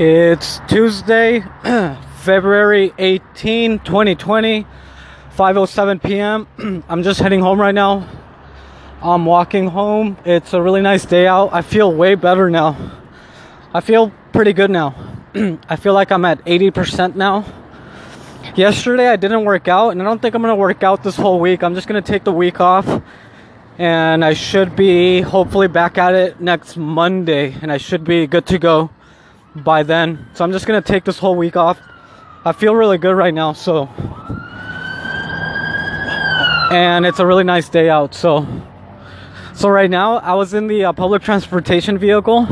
It's Tuesday, February 18, 2020, 5:07 p.m. I'm just heading home right now. I'm walking home. It's a really nice day out. I feel way better now. I feel pretty good now. I feel like I'm at 80% now. Yesterday I didn't work out and I don't think I'm going to work out this whole week. I'm just going to take the week off and I should be hopefully back at it next Monday and I should be good to go by then. So I'm just gonna take this whole week off. I feel really good right now, so and it's a really nice day out. So so right now I was in the uh, public transportation vehicle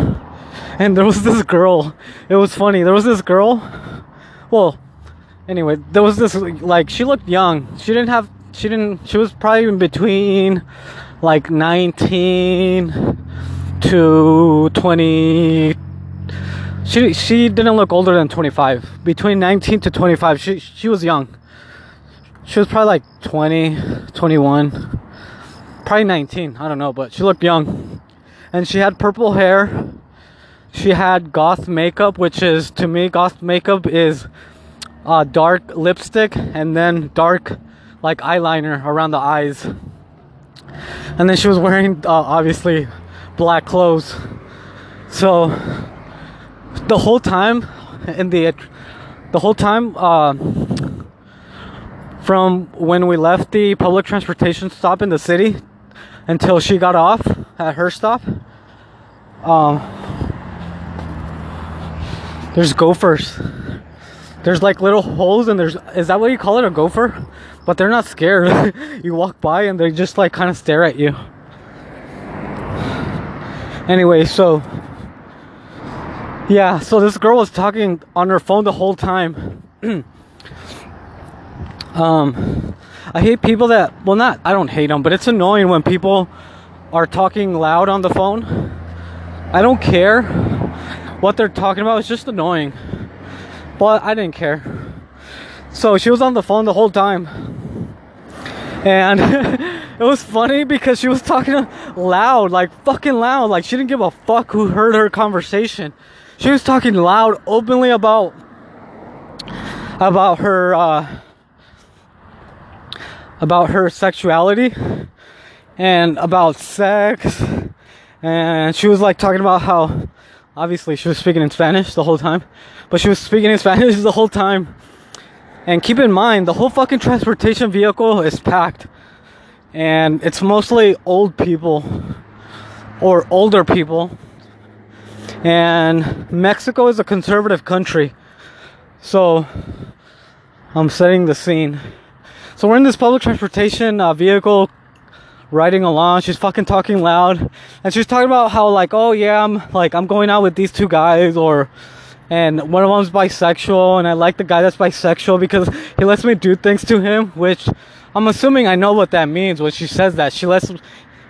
and there was this girl. It was funny. There was this girl. Well, anyway, there was this like she looked young. She didn't have she didn't she was probably in between like 19 to 20 she she didn't look older than 25. Between 19 to 25, she she was young. She was probably like 20, 21. Probably 19, I don't know, but she looked young. And she had purple hair. She had goth makeup, which is to me goth makeup is uh, dark lipstick and then dark like eyeliner around the eyes. And then she was wearing uh, obviously black clothes. So the whole time in the the whole time uh, from when we left the public transportation stop in the city until she got off at her stop um, there's gophers. There's like little holes and there's is that what you call it a gopher? But they're not scared. You walk by and they just like kind of stare at you. Anyway so yeah, so this girl was talking on her phone the whole time. um, I hate people that, well, not, I don't hate them, but it's annoying when people are talking loud on the phone. I don't care what they're talking about, it's just annoying. But I didn't care. So she was on the phone the whole time. And it was funny because she was talking loud, like fucking loud. Like she didn't give a fuck who heard her conversation she was talking loud, openly about about her uh, about her sexuality and about sex, and she was like talking about how obviously she was speaking in Spanish the whole time, but she was speaking in Spanish the whole time. And keep in mind, the whole fucking transportation vehicle is packed, and it's mostly old people or older people and Mexico is a conservative country. So I'm setting the scene. So we're in this public transportation uh, vehicle riding along. She's fucking talking loud. And she's talking about how like, oh yeah, I'm like I'm going out with these two guys or and one of them's bisexual and I like the guy that's bisexual because he lets me do things to him, which I'm assuming I know what that means when she says that. She lets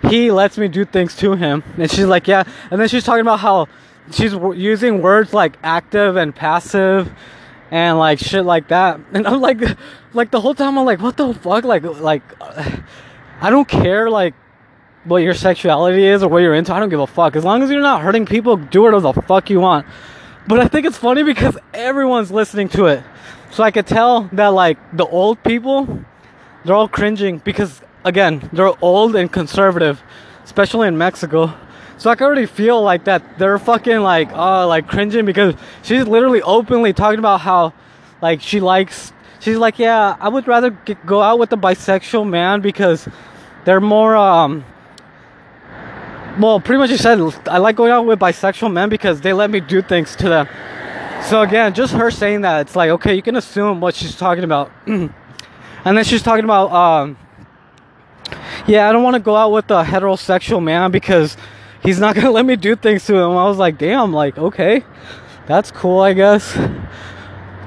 he lets me do things to him. And she's like, yeah. And then she's talking about how she's using words like active and passive and like shit like that. And i'm like like the whole time i'm like what the fuck? Like like uh, i don't care like what your sexuality is or what you're into. I don't give a fuck. As long as you're not hurting people do whatever the fuck you want. But i think it's funny because everyone's listening to it. So i could tell that like the old people they're all cringing because again they're old and conservative especially in mexico so I can already feel like that they're fucking like uh like cringing because she's literally openly talking about how like she likes she's like yeah I would rather go out with a bisexual man because they're more um well pretty much she said I like going out with bisexual men because they let me do things to them. So again, just her saying that it's like okay, you can assume what she's talking about. and then she's talking about um yeah, I don't want to go out with a heterosexual man because he's not gonna let me do things to him. I was like, damn, like, okay, that's cool, I guess.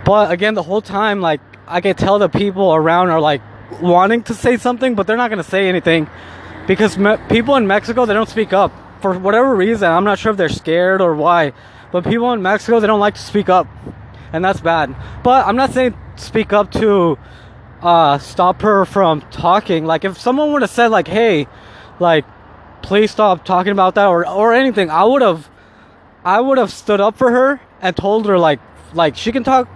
But again, the whole time, like, I can tell the people around are like wanting to say something, but they're not gonna say anything because me- people in Mexico they don't speak up for whatever reason. I'm not sure if they're scared or why, but people in Mexico they don't like to speak up, and that's bad. But I'm not saying speak up to uh, stop her from talking. Like if someone would have said like, "Hey," like please stop talking about that or or anything. I would have I would have stood up for her and told her like like she can talk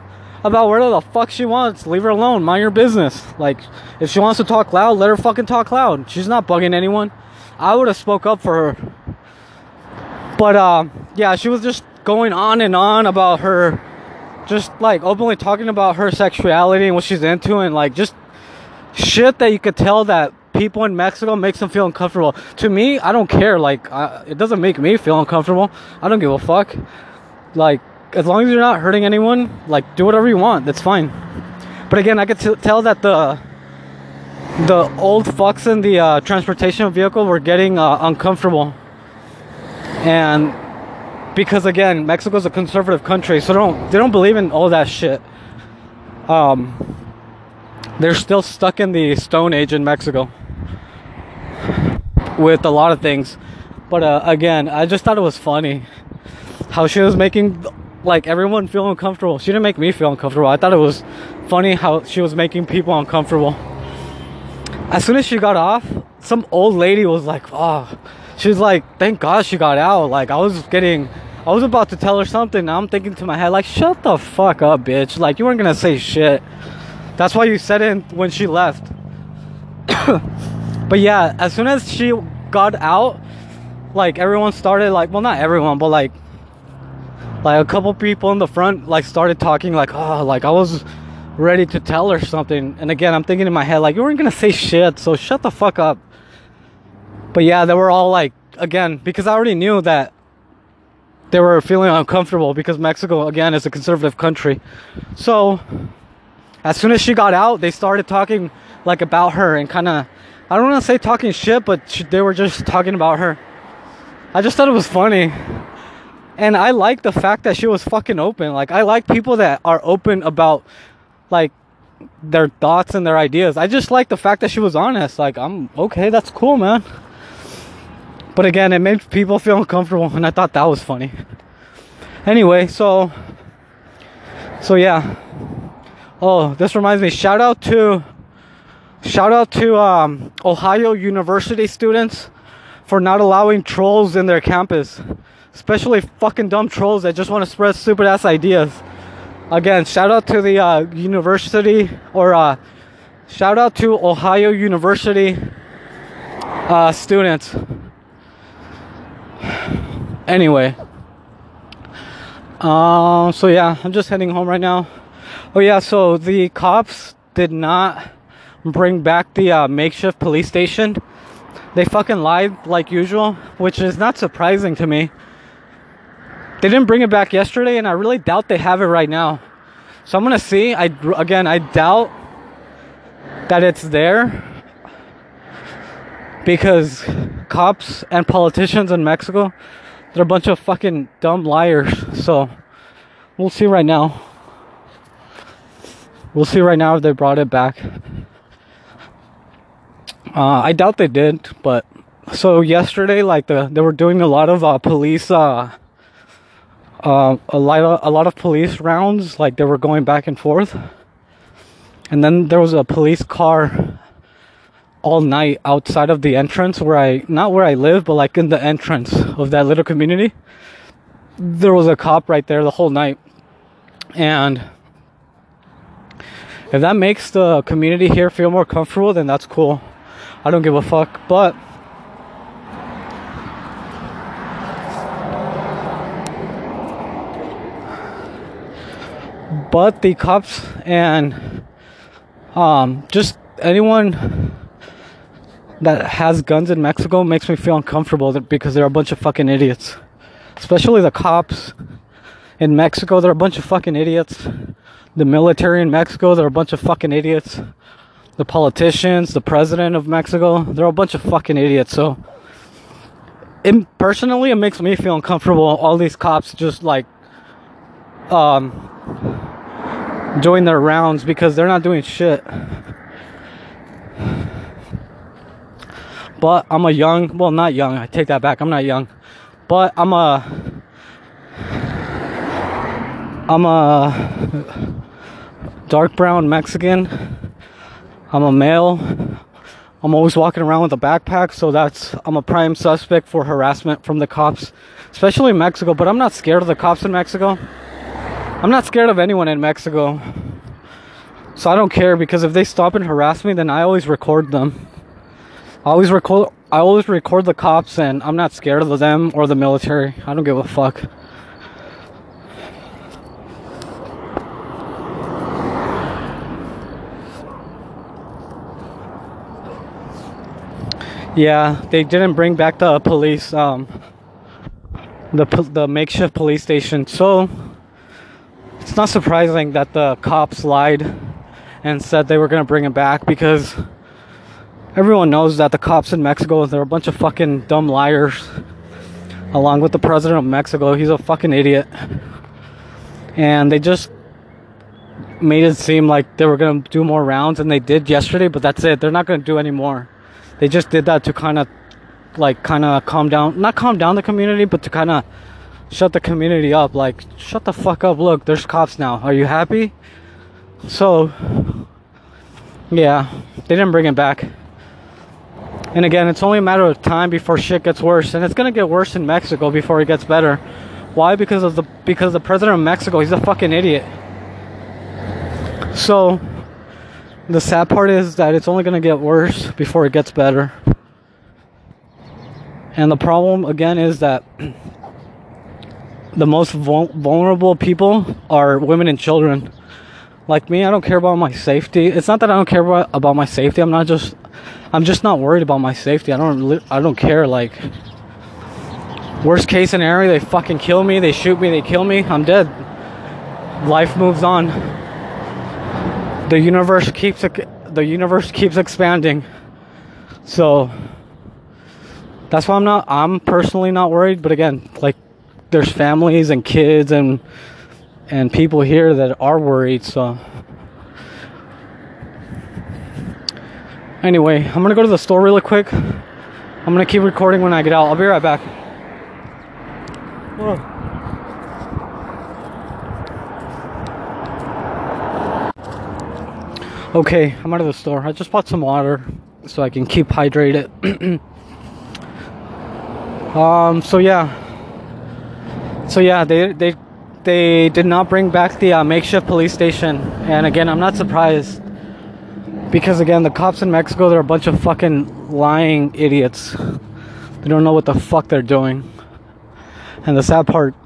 about whatever the fuck she wants. Leave her alone. Mind your business. Like if she wants to talk loud, let her fucking talk loud. She's not bugging anyone. I would have spoke up for her. But uh, yeah, she was just going on and on about her just like openly talking about her sexuality and what she's into and like just shit that you could tell that people in Mexico makes them feel uncomfortable. To me, I don't care. Like, uh, it doesn't make me feel uncomfortable. I don't give a fuck. Like, as long as you're not hurting anyone, like, do whatever you want. That's fine. But again, I could t- tell that the the old fucks in the uh, transportation vehicle were getting uh, uncomfortable, and because again, Mexico's a conservative country, so they don't they don't believe in all that shit. Um, they're still stuck in the Stone Age in Mexico with a lot of things. But uh, again, I just thought it was funny how she was making like everyone feel uncomfortable. She didn't make me feel uncomfortable. I thought it was funny how she was making people uncomfortable. As soon as she got off, some old lady was like, "Oh," she's like, "Thank God she got out." Like I was getting, I was about to tell her something. Now I'm thinking to my head, like, "Shut the fuck up, bitch!" Like you weren't gonna say shit. That's why you said it when she left. but yeah, as soon as she got out, like everyone started like well not everyone, but like like a couple people in the front like started talking like oh like I was ready to tell her something. And again, I'm thinking in my head like you weren't gonna say shit, so shut the fuck up. But yeah, they were all like again because I already knew that they were feeling uncomfortable because Mexico again is a conservative country. So as soon as she got out, they started talking like about her and kind of I don't want to say talking shit, but they were just talking about her. I just thought it was funny. And I like the fact that she was fucking open. Like I like people that are open about like their thoughts and their ideas. I just like the fact that she was honest. Like I'm okay, that's cool, man. But again, it made people feel uncomfortable and I thought that was funny. Anyway, so so yeah. Oh, this reminds me. Shout out to shout out to um, Ohio University students for not allowing trolls in their campus, especially fucking dumb trolls that just want to spread stupid ass ideas. Again, shout out to the uh, university or uh, shout out to Ohio University uh, students. Anyway, uh, so yeah, I'm just heading home right now. Oh yeah, so the cops did not bring back the uh, makeshift police station. They fucking lied like usual, which is not surprising to me. They didn't bring it back yesterday, and I really doubt they have it right now. So I'm gonna see. I again, I doubt that it's there because cops and politicians in Mexico, they're a bunch of fucking dumb liars. So we'll see right now. We'll see right now if they brought it back. Uh, I doubt they did, but so yesterday, like the they were doing a lot of uh, police, uh, uh, a lot of a lot of police rounds. Like they were going back and forth, and then there was a police car all night outside of the entrance where I not where I live, but like in the entrance of that little community. There was a cop right there the whole night, and if that makes the community here feel more comfortable, then that's cool. I don't give a fuck. But but the cops and um, just anyone that has guns in Mexico makes me feel uncomfortable because they're a bunch of fucking idiots. Especially the cops in Mexico, they're a bunch of fucking idiots. The military in Mexico, they're a bunch of fucking idiots the politicians, the president of Mexico, they're a bunch of fucking idiots. So, it, personally, it makes me feel uncomfortable. All these cops just like um, doing their rounds because they're not doing shit. But I'm a young, well, not young, I take that back, I'm not young. But I'm a, I'm a dark brown Mexican I'm a male. I'm always walking around with a backpack, so that's I'm a prime suspect for harassment from the cops, especially in Mexico. But I'm not scared of the cops in Mexico. I'm not scared of anyone in Mexico. So I don't care because if they stop and harass me, then I always record them. I always record I always record the cops and I'm not scared of them or the military. I don't give a fuck. Yeah, they didn't bring back the police um the the makeshift police station. So it's not surprising that the cops lied and said they were to bring it back because everyone knows that the cops in Mexico they're a bunch of fucking dumb liars. Along with the president of Mexico, he's a fucking idiot. And they just made it seem like they were to do more rounds and they did yesterday, but that's it. They're not to do any more. They just did that to kind of like kind of calm down, not calm down the community, but to kind of shut the community up. Like, shut the fuck up. Look, there's cops now. Are you happy? So, yeah, they didn't bring him back. And again, it's only a matter of time before shit gets worse, and it's gonna get worse in Mexico before it gets better. Why? Because of the because the president of Mexico, he's a fucking idiot. So, the sad part is that it's only gonna get worse before it gets better. And the problem again is that the most vul- vulnerable people are women and children. Like me, I don't care about my safety. It's not that I don't care about, about my safety. I'm not just I'm just not worried about my safety. I don't I don't care like worst case scenario, they fucking kill me, they shoot me, they kill me, I'm dead. Life moves on. The universe keeps the universe keeps expanding. So that's why I'm not I'm personally not worried, but again, like there's families and kids and and people here that are worried, so Anyway, I'm gonna go to the store really quick. I'm gonna keep recording when I get out. I'll be right back. Whoa. Okay, I'm out of the store. I just bought some water so I can keep hydrated. um, so yeah, so yeah, they they they did not bring back the uh, makeshift police station, and again, I'm not surprised because again, the cops in Mexico they're a bunch of fucking lying idiots. They don't know what the fuck they're doing, and the sad part,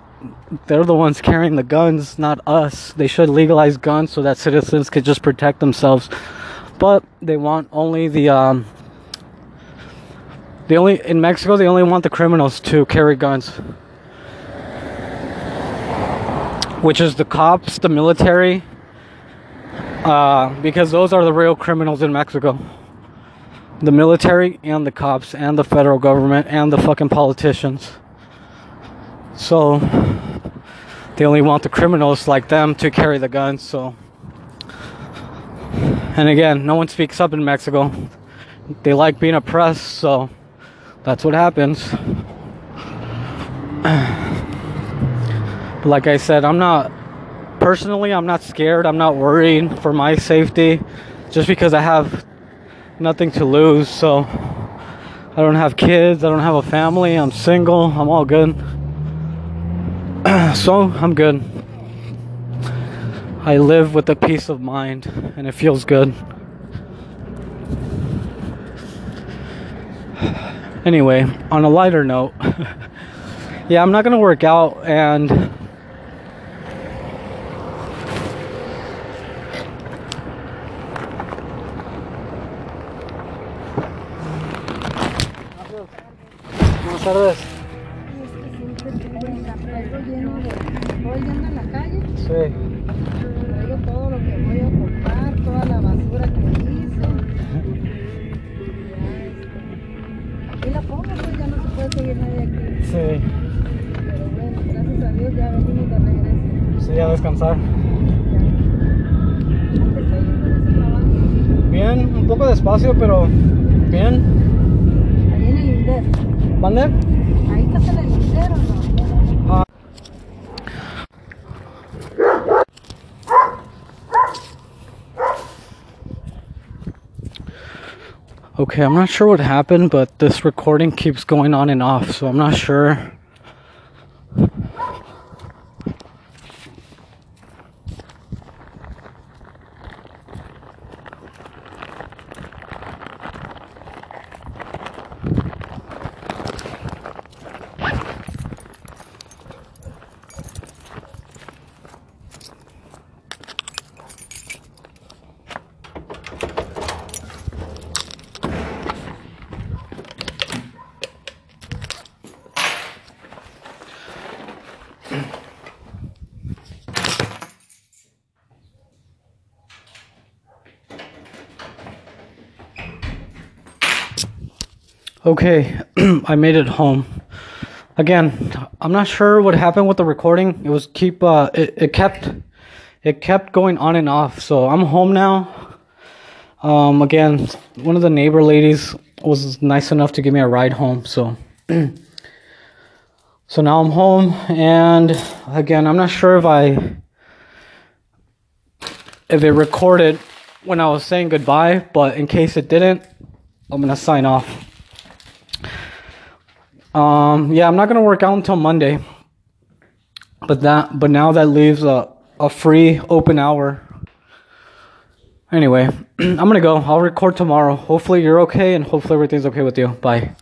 they're the ones carrying the guns, not us. They should legalize guns so that citizens could just protect themselves, but they want only the um. They only in Mexico they only want the criminals to carry guns which is the cops, the military, uh, because those are the real criminals in Mexico. The military and the cops and the federal government and the fucking politicians. So they only want the criminals like them to carry the guns, so. And again, no one speaks up in Mexico. They like being oppressed, so that's what happens. But like I said, I'm not personally, I'm not scared. I'm not worried for my safety just because I have nothing to lose. So I don't have kids, I don't have a family, I'm single, I'm all good. so I'm good. I live with a peace of mind and it feels good. Anyway, on a lighter note, yeah, I'm not gonna work out and no se puede seguir nadie aquí. Sí. Pero bueno, gracias a Dios ya venimos de regreso. Sí, a descansar. Bien, un poco despacio, pero bien. Ahí en el Inder. ¿Mande? Okay, I'm not sure what happened, but this recording keeps going on and off, so I'm not sure. Okay, I made it home. Again, I'm not sure what happened with the recording. It was keep uh it, it kept it kept going on and off. So I'm home now. Um again, one of the neighbor ladies was nice enough to give me a ride home, so so now I'm home and again, I'm not sure if I if it recorded when I was saying goodbye, but in case it didn't, I'm going to sign off. Um, yeah, I'm not gonna work out until Monday. But that, but now that leaves a a free open hour. Anyway, I'm gonna go. I'll record tomorrow. Hopefully you're okay, and hopefully everything's okay with you. Bye.